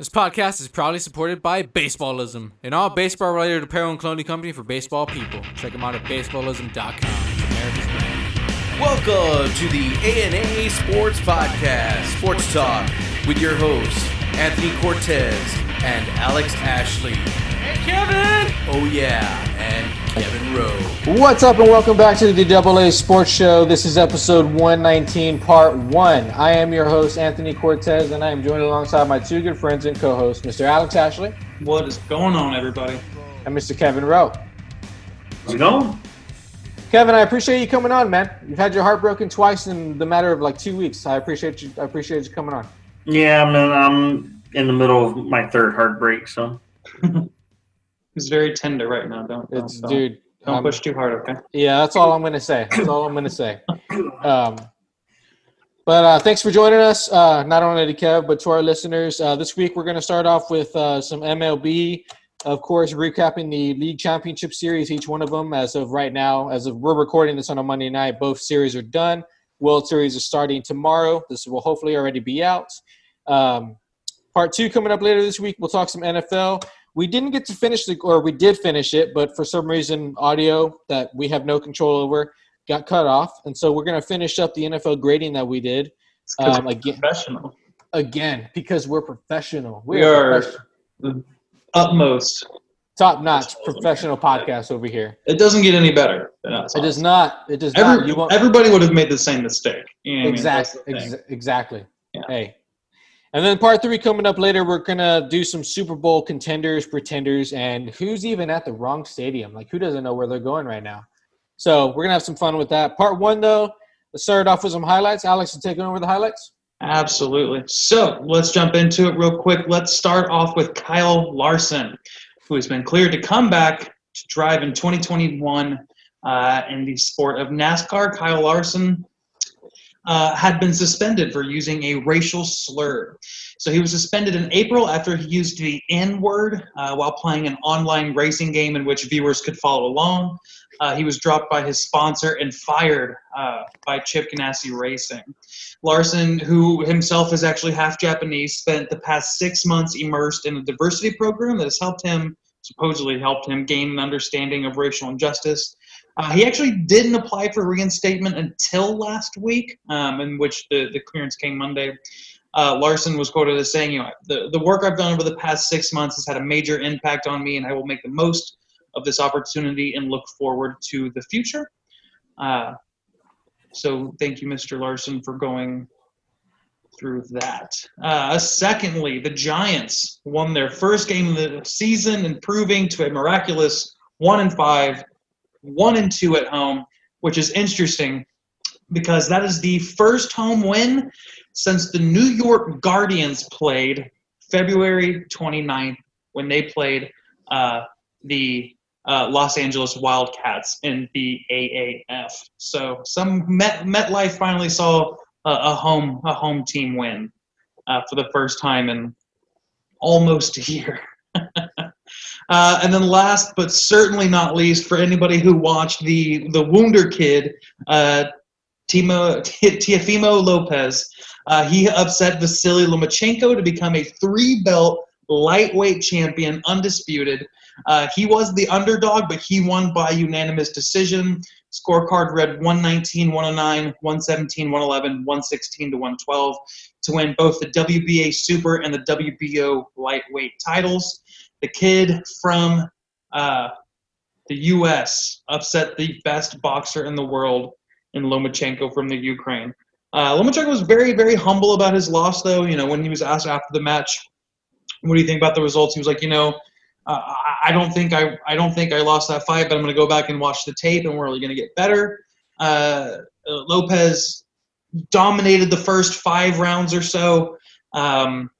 This podcast is proudly supported by Baseballism, an all baseball related apparel and clothing company for baseball people. Check them out at baseballism.com. It's America's brand. Welcome to the ANA Sports Podcast, Sports Talk, with your hosts, Anthony Cortez and Alex Ashley. And Kevin! Oh, yeah, and Kevin Rowe. What's up, and welcome back to the DAA Sports Show. This is episode 119, part one. I am your host, Anthony Cortez, and I am joined alongside my two good friends and co hosts, Mr. Alex Ashley What is going on, everybody? and Mr. Kevin Rowe. How's it going? Kevin, I appreciate you coming on, man. You've had your heart broken twice in the matter of like two weeks. I appreciate you. I appreciate you coming on. Yeah, I mean, I'm in the middle of my third heartbreak, so He's very tender right now. Don't It's don't, dude. Don't um, push too hard, okay? Yeah, that's all I'm gonna say. That's all I'm gonna say. Um, but uh, thanks for joining us, uh, not only to Kev, but to our listeners. Uh, this week we're gonna start off with uh, some MLB, of course, recapping the league championship series. Each one of them, as of right now, as of we're recording this on a Monday night, both series are done. World Series is starting tomorrow. This will hopefully already be out. Um, part two coming up later this week. We'll talk some NFL we didn't get to finish the or we did finish it but for some reason audio that we have no control over got cut off and so we're going to finish up the nfl grading that we did Um, again- professional. again because we're professional We are professional. the utmost. top notch professional podcast over here It doesn't get any better than us. it does not it does not you won't everybody would have made the same mistake. You know what I mean? Exactly ex- exactly Yeah. hey and then part three coming up later we're gonna do some super bowl contenders pretenders and who's even at the wrong stadium like who doesn't know where they're going right now so we're gonna have some fun with that part one though let's start off with some highlights alex is taking over the highlights Absolutely. So let's jump into it real quick. Let's start off with Kyle Larson, who has been cleared to come back to drive in 2021 uh, in the sport of NASCAR. Kyle Larson uh, had been suspended for using a racial slur. So he was suspended in April after he used the N word uh, while playing an online racing game in which viewers could follow along. Uh, he was dropped by his sponsor and fired uh, by Chip Ganassi Racing. Larson, who himself is actually half Japanese, spent the past six months immersed in a diversity program that has helped him, supposedly helped him, gain an understanding of racial injustice. Uh, he actually didn't apply for reinstatement until last week, um, in which the, the clearance came Monday. Uh, Larson was quoted as saying, "You know, the, the work I've done over the past six months has had a major impact on me, and I will make the most of this opportunity and look forward to the future." Uh, so thank you, Mr. Larson, for going through that. Uh, secondly, the Giants won their first game of the season, improving to a miraculous one and five, one and two at home, which is interesting because that is the first home win since the New York Guardians played February 29th when they played uh, the uh, Los Angeles Wildcats in the AAF. So some Met MetLife finally saw a, a home a home team win uh, for the first time in almost a year. uh, and then last but certainly not least, for anybody who watched the the Wonder Kid, uh, Teofimo Lopez, uh, he upset Vasily Lomachenko to become a three belt lightweight champion, undisputed. Uh, he was the underdog, but he won by unanimous decision. Scorecard read 119, 109, 117, 111, 116 to 112 to win both the WBA Super and the WBO lightweight titles. The kid from uh, the U.S. upset the best boxer in the world in Lomachenko from the Ukraine. Uh, Lomachenko was very, very humble about his loss, though. You know, when he was asked after the match, "What do you think about the results?" He was like, "You know, uh, I- don't think I, I don't think I lost that fight, but I'm going to go back and watch the tape, and we're really going to get better." Uh, uh, Lopez dominated the first five rounds or so. Um,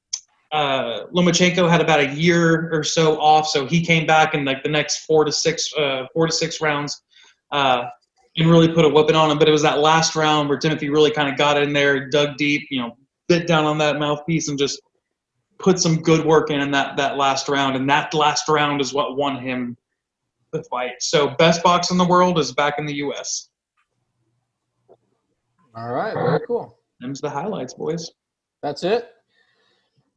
uh, Lomachenko had about a year or so off, so he came back in like the next four to six, uh, four to six rounds, uh, and really put a whooping on him. But it was that last round where Timothy really kind of got in there, dug deep, you know, bit down on that mouthpiece, and just put some good work in in that that last round. And that last round is what won him the fight. So best box in the world is back in the U.S. all right very cool Them's the highlights, boys. That's it.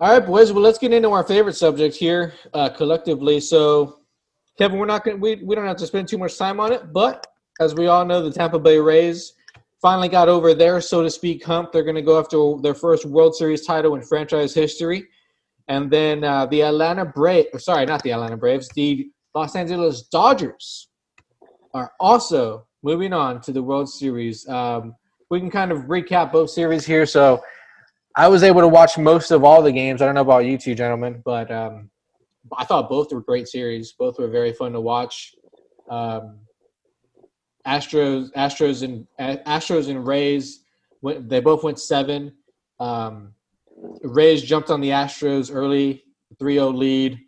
All right, boys. Well, let's get into our favorite subject here uh, collectively. So, Kevin, we're not going. We we don't have to spend too much time on it, but as we all know, the Tampa Bay Rays finally got over their, so to speak, hump. They're going to go after their first World Series title in franchise history, and then uh, the Atlanta Braves. Sorry, not the Atlanta Braves. The Los Angeles Dodgers are also moving on to the World Series. Um, we can kind of recap both series here. So I was able to watch most of all the games. I don't know about you two gentlemen, but um, I thought both were great series. Both were very fun to watch. Um, Astros, Astros, and Astros and Rays. Went, they both went seven. Um, Rays jumped on the Astros early, 3-0 lead.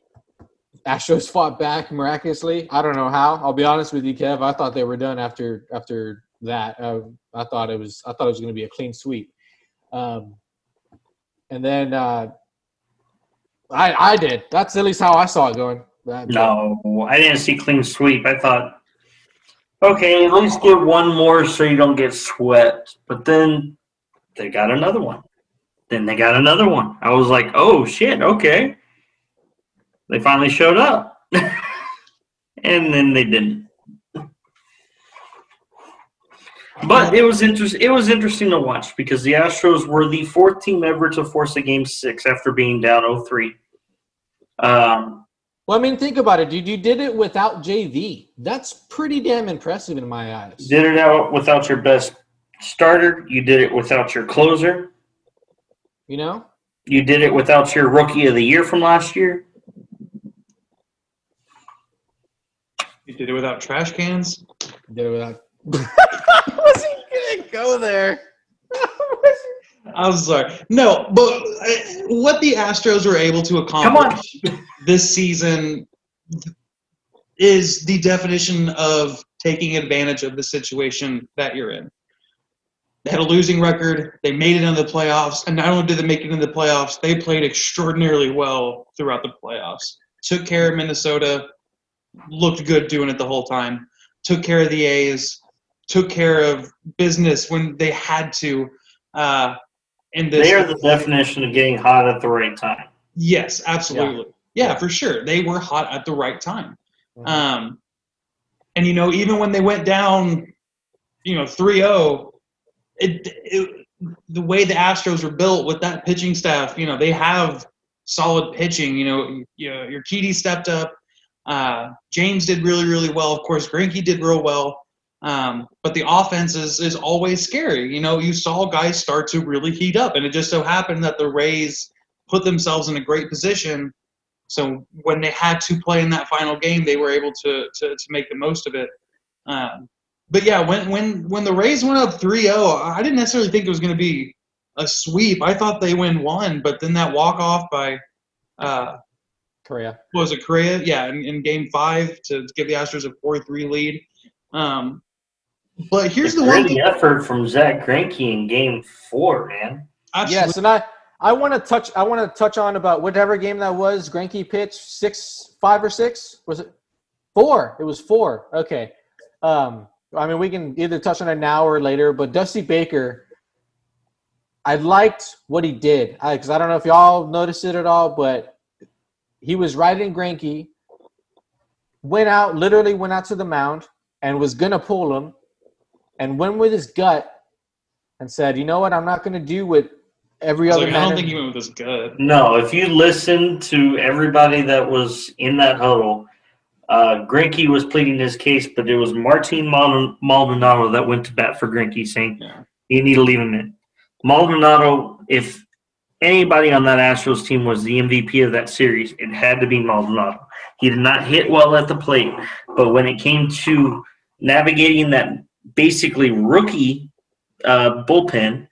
Astros fought back miraculously. I don't know how. I'll be honest with you, Kev. I thought they were done after after that. Uh, I thought it was I thought it was going to be a clean sweep. Um, and then uh, I I did. That's at least how I saw it going. no, I didn't see clean sweep. I thought, okay, at least get one more so you don't get swept. But then they got another one. Then they got another one. I was like, oh shit, okay they finally showed up. and then they didn't. But it was interesting. It was interesting to watch because the Astros were the fourth team ever to force a game six after being down 0-3. Um, well, I mean, think about it, dude. You did it without JV. That's pretty damn impressive in my eyes. Did it out without your best starter. You did it without your closer. You know. You did it without your rookie of the year from last year. You did it without trash cans. Did it without. I wasn't gonna go there. I'm sorry. No, but uh, what the Astros were able to accomplish this season is the definition of taking advantage of the situation that you're in. They had a losing record. They made it into the playoffs. And not only did they make it into the playoffs, they played extraordinarily well throughout the playoffs. Took care of Minnesota, looked good doing it the whole time. Took care of the A's. Took care of business when they had to. Uh, in this, they are the definition of getting hot at the right time. Yes, absolutely. Yeah, yeah for sure. They were hot at the right time. Mm-hmm. Um, and you know, even when they went down, you know, 3-0, it, it the way the Astros are built with that pitching staff, you know, they have solid pitching. You know, you know, Urquidy stepped up. Uh, James did really, really well. Of course, Greinke did real well. Um, but the offense is, is always scary. You know, you saw guys start to really heat up, and it just so happened that the Rays put themselves in a great position. So when they had to play in that final game, they were able to to, to make the most of it. Um, but yeah, when when when the Rays went up 3-0, I didn't necessarily think it was going to be a sweep. I thought they win one, but then that walk off by uh, Correa. Was it Korea? Yeah, in, in game five to give the Astros a 4 3 lead. Um, but here's the, the one thing. effort from Zack Greinke in game four, man. Absolutely. Yes, and I, I want to touch I want to touch on about whatever game that was. Greinke pitched six, five or six. Was it four? It was four. Okay. Um, I mean, we can either touch on it now or later. But Dusty Baker, I liked what he did because I, I don't know if y'all noticed it at all, but he was riding Greinke, went out, literally went out to the mound and was gonna pull him, and went with his gut and said, "You know what? I'm not gonna do what every other." Like, I don't think he went with his gut. No, if you listen to everybody that was in that huddle, uh, Greinke was pleading his case, but it was Martin Maldonado that went to bat for Greinke, saying, yeah. "You need to leave him in." Maldonado, if anybody on that Astros team was the MVP of that series, it had to be Maldonado. He did not hit well at the plate, but when it came to navigating that basically rookie uh, bullpen,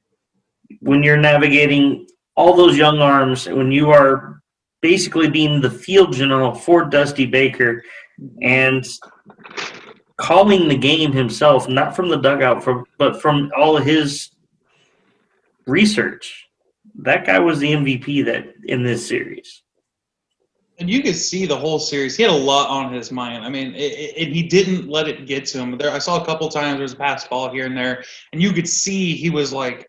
when you're navigating all those young arms, when you are basically being the field general for Dusty Baker and calling the game himself, not from the dugout, from, but from all his research that guy was the MVP that in this series. And you could see the whole series. He had a lot on his mind. I mean, and he didn't let it get to him. There, I saw a couple times there was a pass ball here and there, and you could see he was like,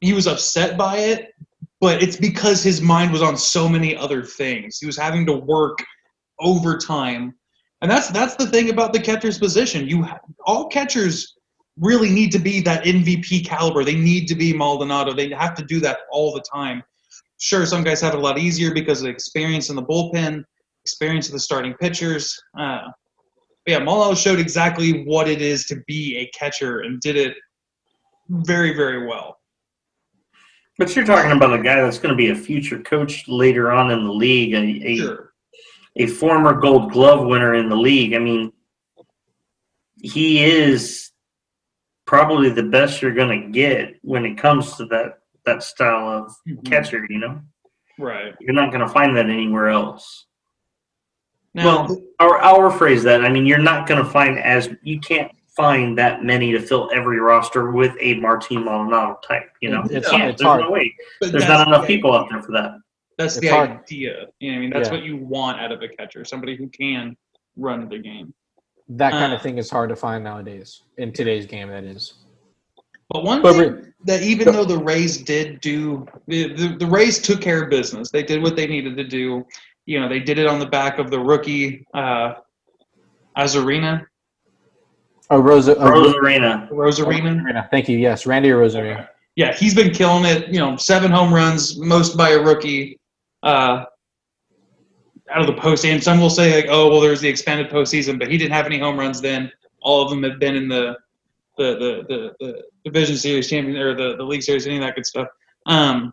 he was upset by it, but it's because his mind was on so many other things. He was having to work overtime, and that's that's the thing about the catcher's position. You all catchers really need to be that MVP caliber. They need to be Maldonado. They have to do that all the time. Sure, some guys have it a lot easier because of experience in the bullpen, experience of the starting pitchers. Uh, yeah, Maldonado showed exactly what it is to be a catcher and did it very, very well. But you're talking about a guy that's going to be a future coach later on in the league, a, a, Sure. a former Gold Glove winner in the league. I mean, he is probably the best you're going to get when it comes to that that style of Mhm. catcher. You know, Right. you're not going to find that anywhere else. Now, Well, I'll, I'll rephrase that. I mean, you're not going to find as you can't find that many to fill every roster with a Martin Maldonado type. You know, It's- You can't. it's There's hard. no way. but There's not enough the people out there for that. That's It's the hard. idea. You know, I mean, that's Yeah. what you want out of a catcher, somebody who can run the game. That kind Uh, of thing is hard to find nowadays in today's game. That is. But one But thing re- that even though the Rays did do the, the, the Rays took care of business. They did what they needed to do. You know, they did it on the back of the rookie uh Azarina. Oh, Rosa. Uh, Rose Arena. Rosarina. Rosarina. Thank you. Yes, Randy Arozarena. Yeah, he's been killing it. You know, seven home runs, most by a rookie. Uh out of the postseason. Some will say like, oh well there's the expanded postseason, but he didn't have any home runs then. All of them have been in the the the, the, the division series champion or the, the league series, any of that good stuff. Um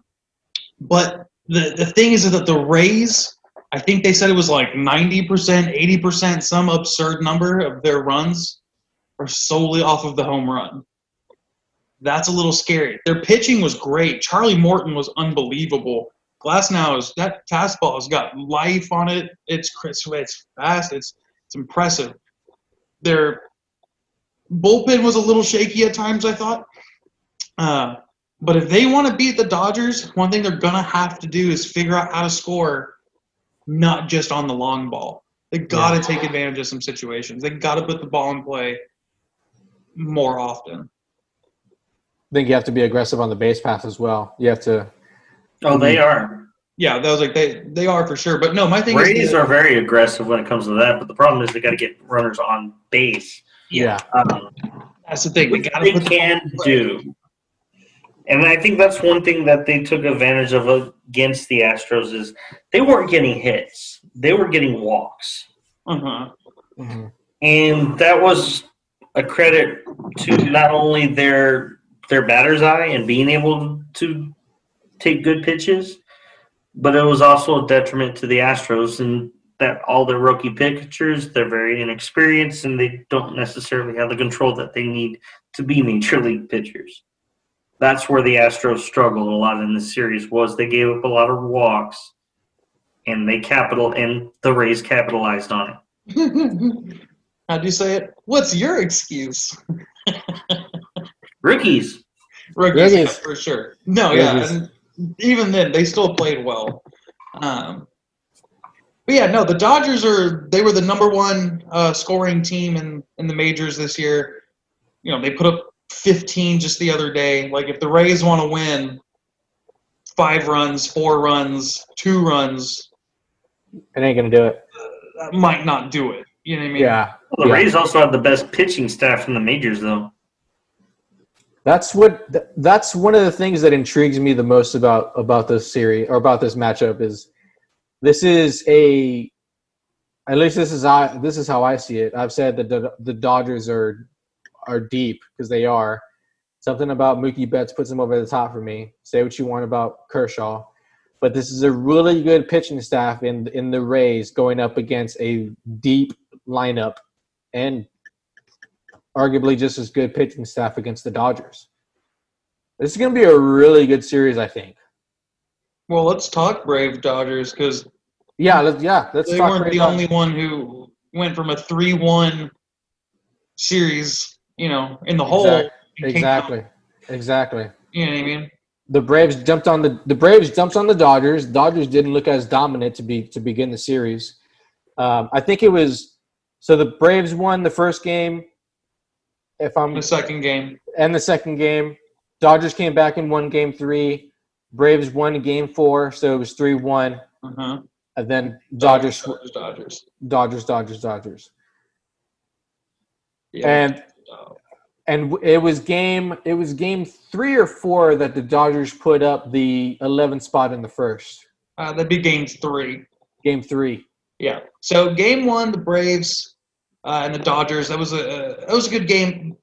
but the the thing is that the Rays, I think they said it was like ninety percent, eighty percent, some absurd number of their runs are solely off of the home run. That's a little scary. Their pitching was great. Charlie Morton was unbelievable. Glasnow is that fastball has got life on it. It's it's fast, it's it's impressive. Their bullpen was a little shaky at times, I thought. Uh, but if they want to beat the Dodgers, one thing they're gonna have to do is figure out how to score, not just on the long ball. They got to take advantage of some situations. They got to put the ball in play more often. I think you have to be aggressive on the base path as well. You have to. Oh, they are. Yeah, that was like they they are for sure. But no, my thing Rays is are very aggressive when it comes to that, but the problem is they got to get runners on base. Yeah. Um, that's the thing. They got to they put can ball in play. do. And I think that's one thing that they took advantage of against the Astros is they weren't getting hits; they were getting walks, Uh-huh. Mhm. and that was a credit to not only their their batter's eye and being able to take good pitches, but it was also a detriment to the Astros and that all their rookie pitchers they're very inexperienced and they don't necessarily have the control that they need to be major league pitchers. That's where the Astros struggled a lot in this series was they gave up a lot of walks and they capital and the Rays capitalized on it. How'd you say it? What's your excuse? Rookies. Rookies, Rookies. for sure. No, yeah, Rookies. and even then they still played well. Um, but yeah, no, the Dodgers are they were the number one uh, scoring team in in the majors this year. You know, they put up 15 just the other day. Like if the Rays want to win, five runs, four runs, two runs, It ain't gonna do it. that might not do it. You know what I mean? Yeah. Well, the Yeah. Rays also have the best pitching staff in the majors, though. That's what. That's one of the things that intrigues me the most about about this series or about this matchup is this is a. At least this is I. This is how I see it. I've said that the Dodgers are are deep because they are. Something about Mookie Betts puts them over the top for me. Say what you want about Kershaw, but this is a really good pitching staff in in the Rays going up against a deep lineup and arguably just as good pitching staff against the Dodgers. This is going to be a really good series, I think. Well, let's talk Brave Dodgers because Yeah, let's, yeah, let's they talk. weren't right the about- only one who went from a three-one series, you know, in the hole. Exact- and came out, Exactly, exactly. You know what I mean? The Braves jumped on the the Braves jumped on the Dodgers. Dodgers didn't look as dominant to be to begin the series. Um, I think it was so the Braves won the first game. If I'm The second game. and the second game, Dodgers came back and won game three. Braves won game four, so it was three one. Uh-huh. And then Dodgers, Dodgers, Dodgers. Dodgers, Dodgers, Dodgers. Yeah. And and it was game it was game three or four that the Dodgers put up the 11 spot in the first. uh, that'd be game three. Game three. Yeah. So game one, the Braves uh, and the Dodgers. That was a that was a good game.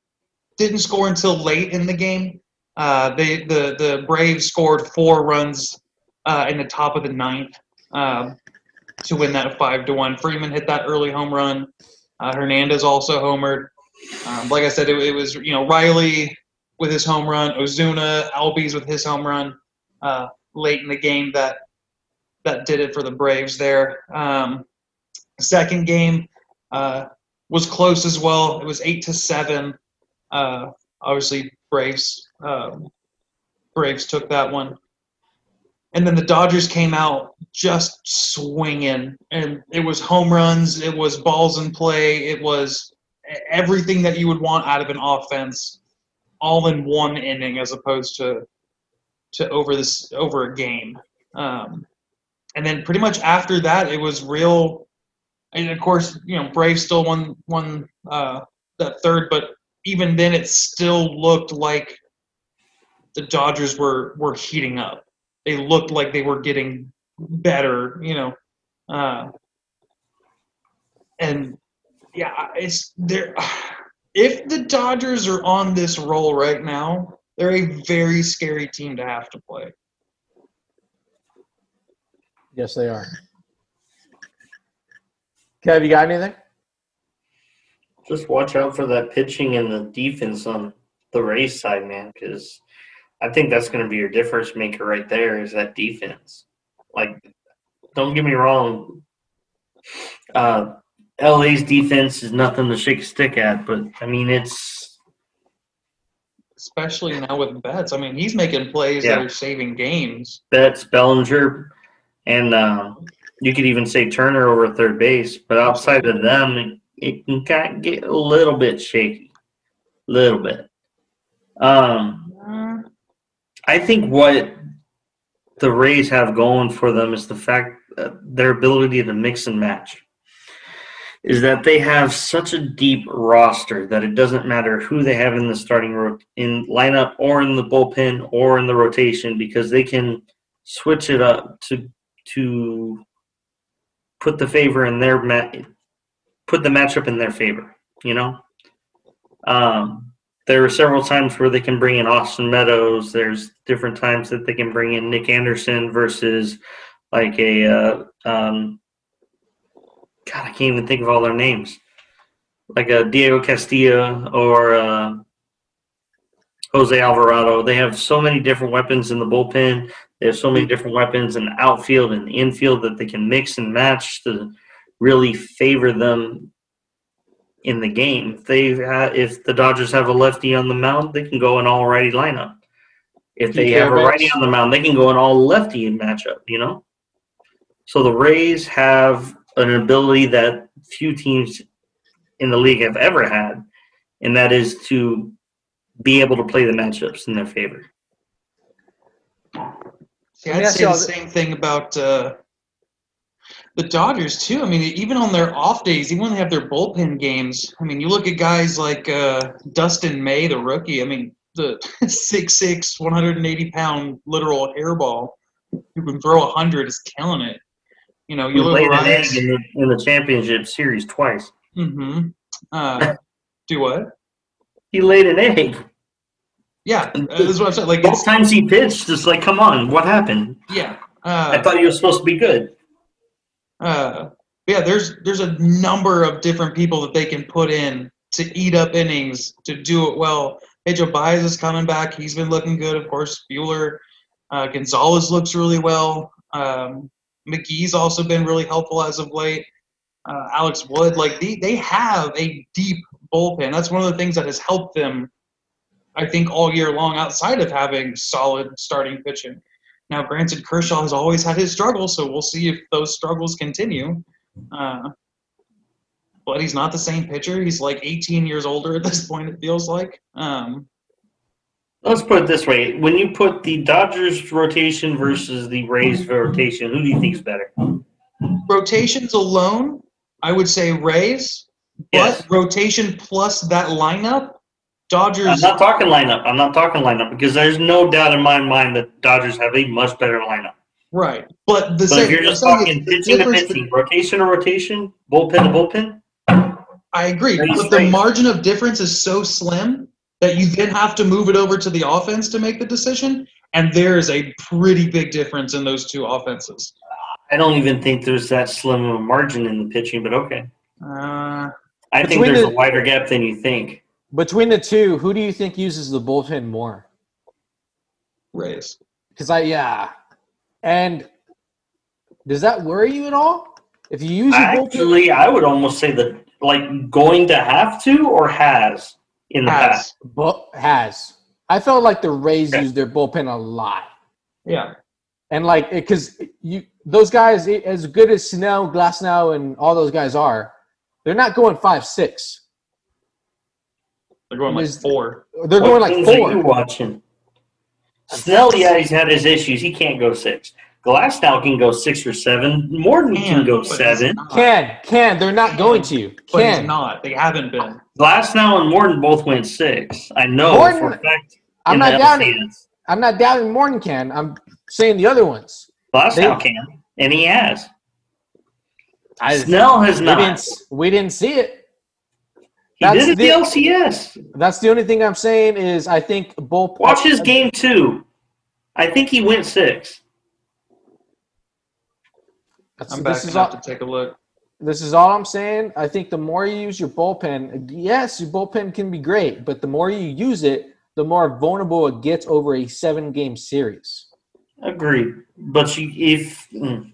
Didn't score until late in the game. Uh, they the the Braves scored four runs uh, in the top of the ninth um, to win that five to one. Freeman hit that early home run. Uh, Hernandez also homered. Um, like I said, it, it was you know Riley with his home run, Ozuna, Albies with his home run uh, late in the game that that did it for the Braves there. Um, second game uh, was close as well. It was eight to seven. Obviously, Braves um, Braves took that one, and then the Dodgers came out just swinging, and it was home runs, it was balls in play, it was everything that you would want out of an offense, all in one inning, as opposed to to over this over a game. Um, and then pretty much after that, it was real. And of course, you know, Braves still won won uh, that third, but even then, it still looked like the Dodgers were were heating up. They looked like they were getting better, you know. Uh, and yeah, it's there. If the Dodgers are on this roll right now, they're a very scary team to have to play. Yes, they are. Kev, you got anything? Just watch out for that pitching and the defense on the Rays side, man, because I think that's going to be your difference maker right there is that defense. Like, don't get me wrong. Uh, LA's defense is nothing to shake a stick at, but I mean, it's especially now with Betts. I mean, he's making plays Yeah. that are saving games. Betts, Bellinger, and um, you could even say Turner over third base. But outside of them, it, it can kind of get a little bit shaky, A little bit. Um, Uh, I think what the Rays have going for them is the fact that their ability to mix and match. Is that they have such a deep roster that it doesn't matter who they have in the starting ro- in lineup or in the bullpen or in the rotation because they can switch it up to to put the favor in their ma- put the matchup in their favor. You know, um, there are several times where they can bring in Austin Meadows. There's different times that they can bring in Nick Anderson versus like a uh, um, God, I can't even think of all their names. Like a Diego Castillo or uh, Jose Alvarado. They have so many different weapons in the bullpen. They have so many different weapons in the outfield and the infield that they can mix and match to really favor them in the game. If they ha- if the Dodgers have a lefty on the mound, they can go an all righty lineup. If they have a Reds. righty on the mound, they can go an all lefty matchup. You know, so the Rays have an ability that few teams in the league have ever had, and that is to be able to play the matchups in their favor. See, I'd say the same thing about uh, the Dodgers too. I mean, even on their off days, even when they have their bullpen games, I mean, you look at guys like uh, Dustin May, the rookie. I mean, the 6'6", 180 pound literal hairball who can throw hundred is killing it. You know, you look played an egg at in the, in the championship series twice. Mm-hmm. Uh, do what? He laid an egg. Yeah, uh, that's what I'm saying. Like, Both times he pitched, it's like, come on, what happened? yeah. I Uh, thought he was supposed to be good. Uh, yeah, there's there's a number of different people that they can put in to eat up innings to do it well. Pedro Baez is coming back; he's been looking good. Of course, Buehler, uh, Gonzalez looks really well. Um, McGee's also been really helpful as of late. Uh, Alex Wood, like they they have a deep bullpen. That's one of the things that has helped them, I think, all year long. Outside of having solid starting pitching. Now, granted, Kershaw has always had his struggles, so we'll see if those struggles continue. Uh, but he's not the same pitcher. He's like 18 years older at this point. It feels like. Um, Let's put it this way: when you put the Dodgers rotation versus the Rays rotation, who do you think is better? Rotations alone, I would say Rays. Yes. But rotation plus that lineup, I'm not talking lineup. I'm not talking lineup because there's no doubt in my mind that Dodgers have a much better lineup. Right. But the But same, if you're just talking pitching to pitching, rotation to rotation, bullpen to bullpen, I agree, but the margin of difference is so slim that you then have to move it over to the offense to make the decision, and there is a pretty big difference in those two offenses. I don't even think there's that slim of a margin in the pitching. But okay, Uh, I think there's the- a wider gap than you think. Between the two, who do you think uses the bullpen more? Rays. Because I yeah, and does that worry you at all? If you use your bullpen, Actually, I would almost say that like going to have to or has in the past. Has. has I felt like the Rays Okay. use their bullpen a lot, Yeah. and like because you those guys as good as Snell, Glasnow, and all those guys are, they're not going five six. They're going like four. They're What going like teams are you four. watching? Snell, yeah, he's had his issues. He can't go six. Glasnow can go six or seven. Morton can go seven. Can can they're not going to But can. not. They haven't been. Glasnow and Morton both went six. I know Morton- for a fact. I'm not the doubting. LCS. I'm not doubting Morton can. I'm saying the other ones. Glasnow can, and he has. I, Snell has we not. didn't we didn't see it. He that's did the the- LCS. That's the only thing I'm saying is I think bullpen. Watch his game two. I think he went six. That's- I'm this backing is all. to take a look. This is all I'm saying. I think the more you use your bullpen, yes, your bullpen can be great, but the more you use it, the more vulnerable it gets over a seven-game series. Agreed. But you, if mm,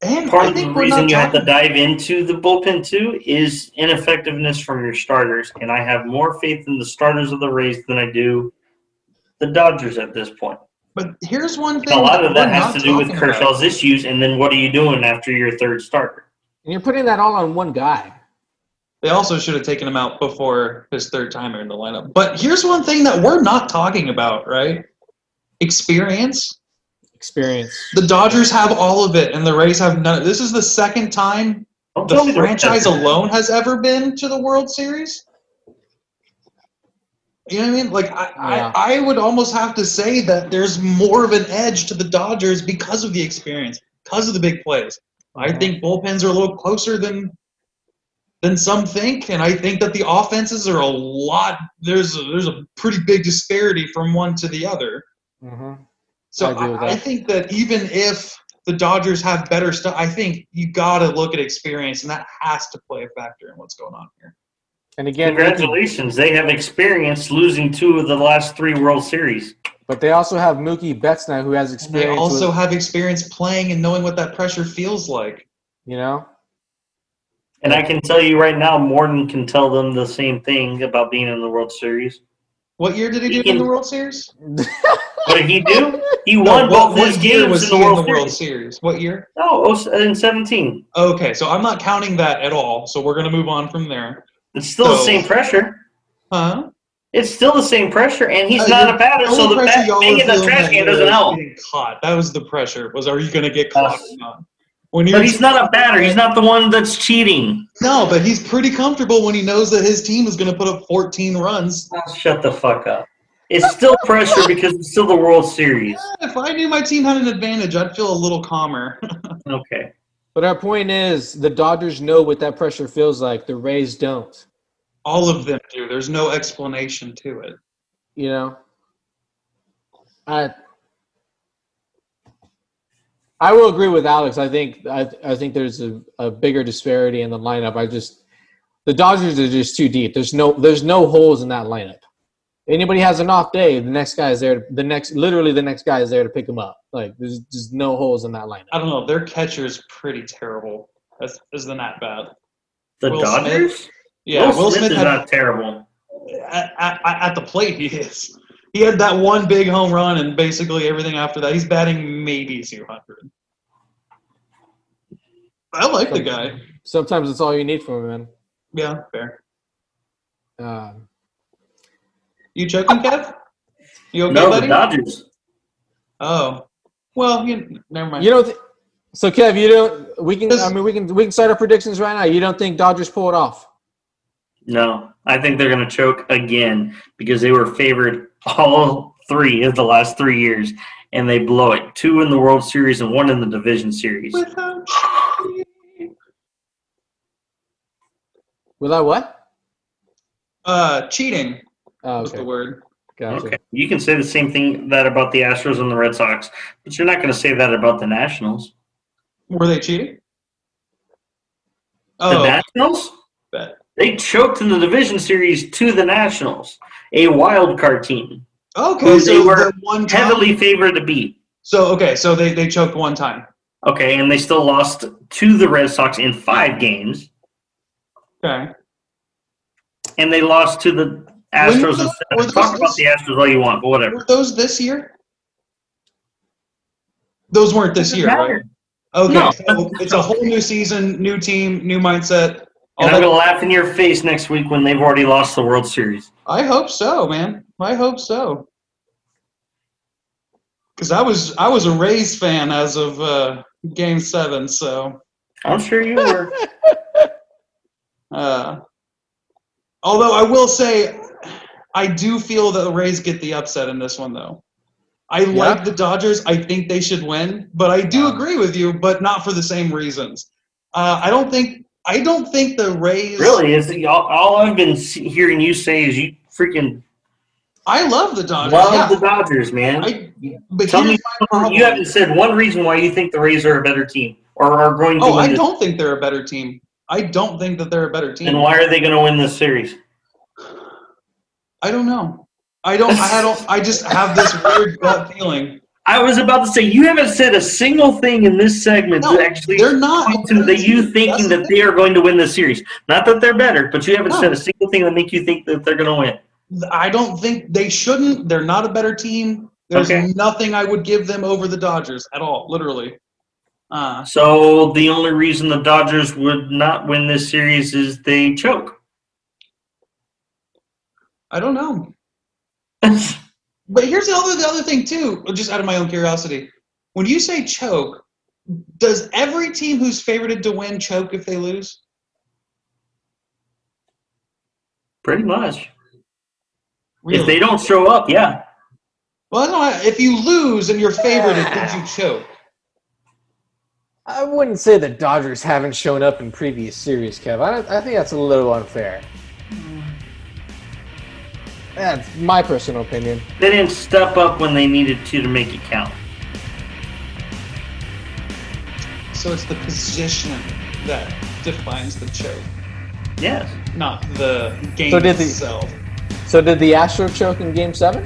And part I of the reason you have to dive into the bullpen too is ineffectiveness from your starters, and I have more faith in the starters of the Rays than I do the Dodgers at this point. But here's one thing. A lot of that has to do with talking about. Kershaw's issues, and then what are you doing after your third starter? And you're putting that all on one guy. They also should have taken him out before his third timer in the lineup. But here's one thing that we're not talking about, right? Experience. Experience. The Dodgers have all of it, and the Rays have none. This is the second time Don't the the franchise alone has ever been to the World Series. You know what I mean? Like I, Yeah. I, I would almost have to say that there's more of an edge to the Dodgers because of the experience, because of the big plays. I think bullpens are a little closer than than some think, and I think that the offenses are a lot. There's a, there's a pretty big disparity from one to the other. hmm So I agree I, with I think that even if the Dodgers have better stuff, I think you got to look at experience, and that has to play a factor in what's going on here. And again, Mookie- Congratulations, they have experience losing two of the last three World Series. but they also have Mookie Betts now, who has And they experience. also with- have experience playing and knowing what that pressure feels like. you know, And I can tell you right now, Morton can tell them the same thing about being in the World Series. What year did he He do in the World Series? What did he do? He No, won what, both his what year games was in he the World, in the World Series. Series? What year? Oh, oh, in 17. Okay, so I'm not counting that at all. So we're gonna move on from there. It's still the same pressure. Huh? It's still the same pressure, and he's Uh, not a batter, so the bat, being in the trash can doesn't help. Caught. That was the pressure. Was are you gonna get caught Yes. Or not? When you're But he's not a batter. He's not the one that's cheating. no, but he's pretty comfortable when he knows that his team is gonna put up 14 runs. Oh, shut the fuck up. It's still pressure because it's still the World Series. If I knew my team had an advantage, I'd feel a little calmer. Okay. but our point is the Dodgers know what that pressure feels like. The Rays don't. All of them do. There's no explanation to it. You know, I I will agree with Alex. I think I I think there's a, a bigger disparity in the lineup. I just the Dodgers are just too deep. There's no there's no holes in that lineup. Anybody has an off day, the next guy is there. The next literally the next guy is there to pick him up. Like there's just no holes in that lineup. I don't know. Their catcher is pretty terrible. That's isn't that bad. The Will Dodgers? Yeah, Will, Smith, is had not terrible. at, at, at the plate. He is. He had that one big home run, and basically everything after that, he's batting maybe 200. I like the guy. Sometimes it's all you need from him, man. Yeah, fair. Um, You joking, Kev? You okay, no, the? Dodgers. Oh, well, you, never mind. You don't. Th- so Kev, you don't. We can. I mean, we can. We can start our predictions right now. You don't think Dodgers pull it off? No, I think they're going to choke again because they were favored all three of the last three years, and they blow it. Two in the World Series and one in the Division Series. Without Without what? uh, cheating Oh, was the word. Gotcha. Okay, you can say the same thing that about the Astros and the Red Sox, but you're not going to say that about the Nationals. Were they cheating? The Oh, Nationals? bet. They choked in the Division Series to the Nationals, a wild card team, Okay, Who so they were one time. heavily favored to beat. So okay, so they they choked one time. Okay, and they still lost to the Red Sox in five games, Okay. and they lost to the Astros. was and that- were those Talk about this- the Astros all you want, but whatever. Were those this year? Those weren't this year, right? Okay, No. so it's a whole new season, new team, new mindset. And I'm going to laugh in your face next week when they've already lost the World Series. I hope so, man. I hope so. Because I was I was a Rays fan as of uh, Game Seven, so I'm sure you were. uh, although I will say I do feel that the Rays get the upset in this one, though. I like the Dodgers. I think they should win, but I do agree with you, but not for the same reasons. Uh, I don't think I don't think the Rays. really, is all, all I've been hearing you say is you freaking I love the Dodgers. love yeah. the Dodgers, man. I, but Tell me, here's my problem. you haven't said one reason why you think the Rays are a better team or are going to Oh, win I this. don't think they're a better team. I don't think that they're a better team. Then why are they going to win this series? I don't know. I don't. I don't. I just have this weird gut feeling. I was about to say you haven't said a single thing in this segment No, to actually they're not. to that you thinking that they are going to win the series. Not that they're better, but you haven't No. said a single thing that make you think that they're going to win. I don't think they shouldn't. They're not a better team. There's Okay. nothing I would give them over the Dodgers at all. Literally. Uh, So the only reason the Dodgers would not win this series is they choke. I don't know. But here's the other the other thing too. Just out of my own curiosity, when you say choke, does every team who's favorited to win choke if they lose? Pretty much. Really? If they don't show up, yeah. well, no. If you lose and you're favored, it gives you choke. I wouldn't say the Dodgers haven't shown up in previous series, Kev. I, I think that's a little unfair. That's my personal opinion. They didn't step up when they needed to to make it count. So it's the position that defines the choke, Yes. not the game So did the- itself. So did the Astro choke in Game Seven?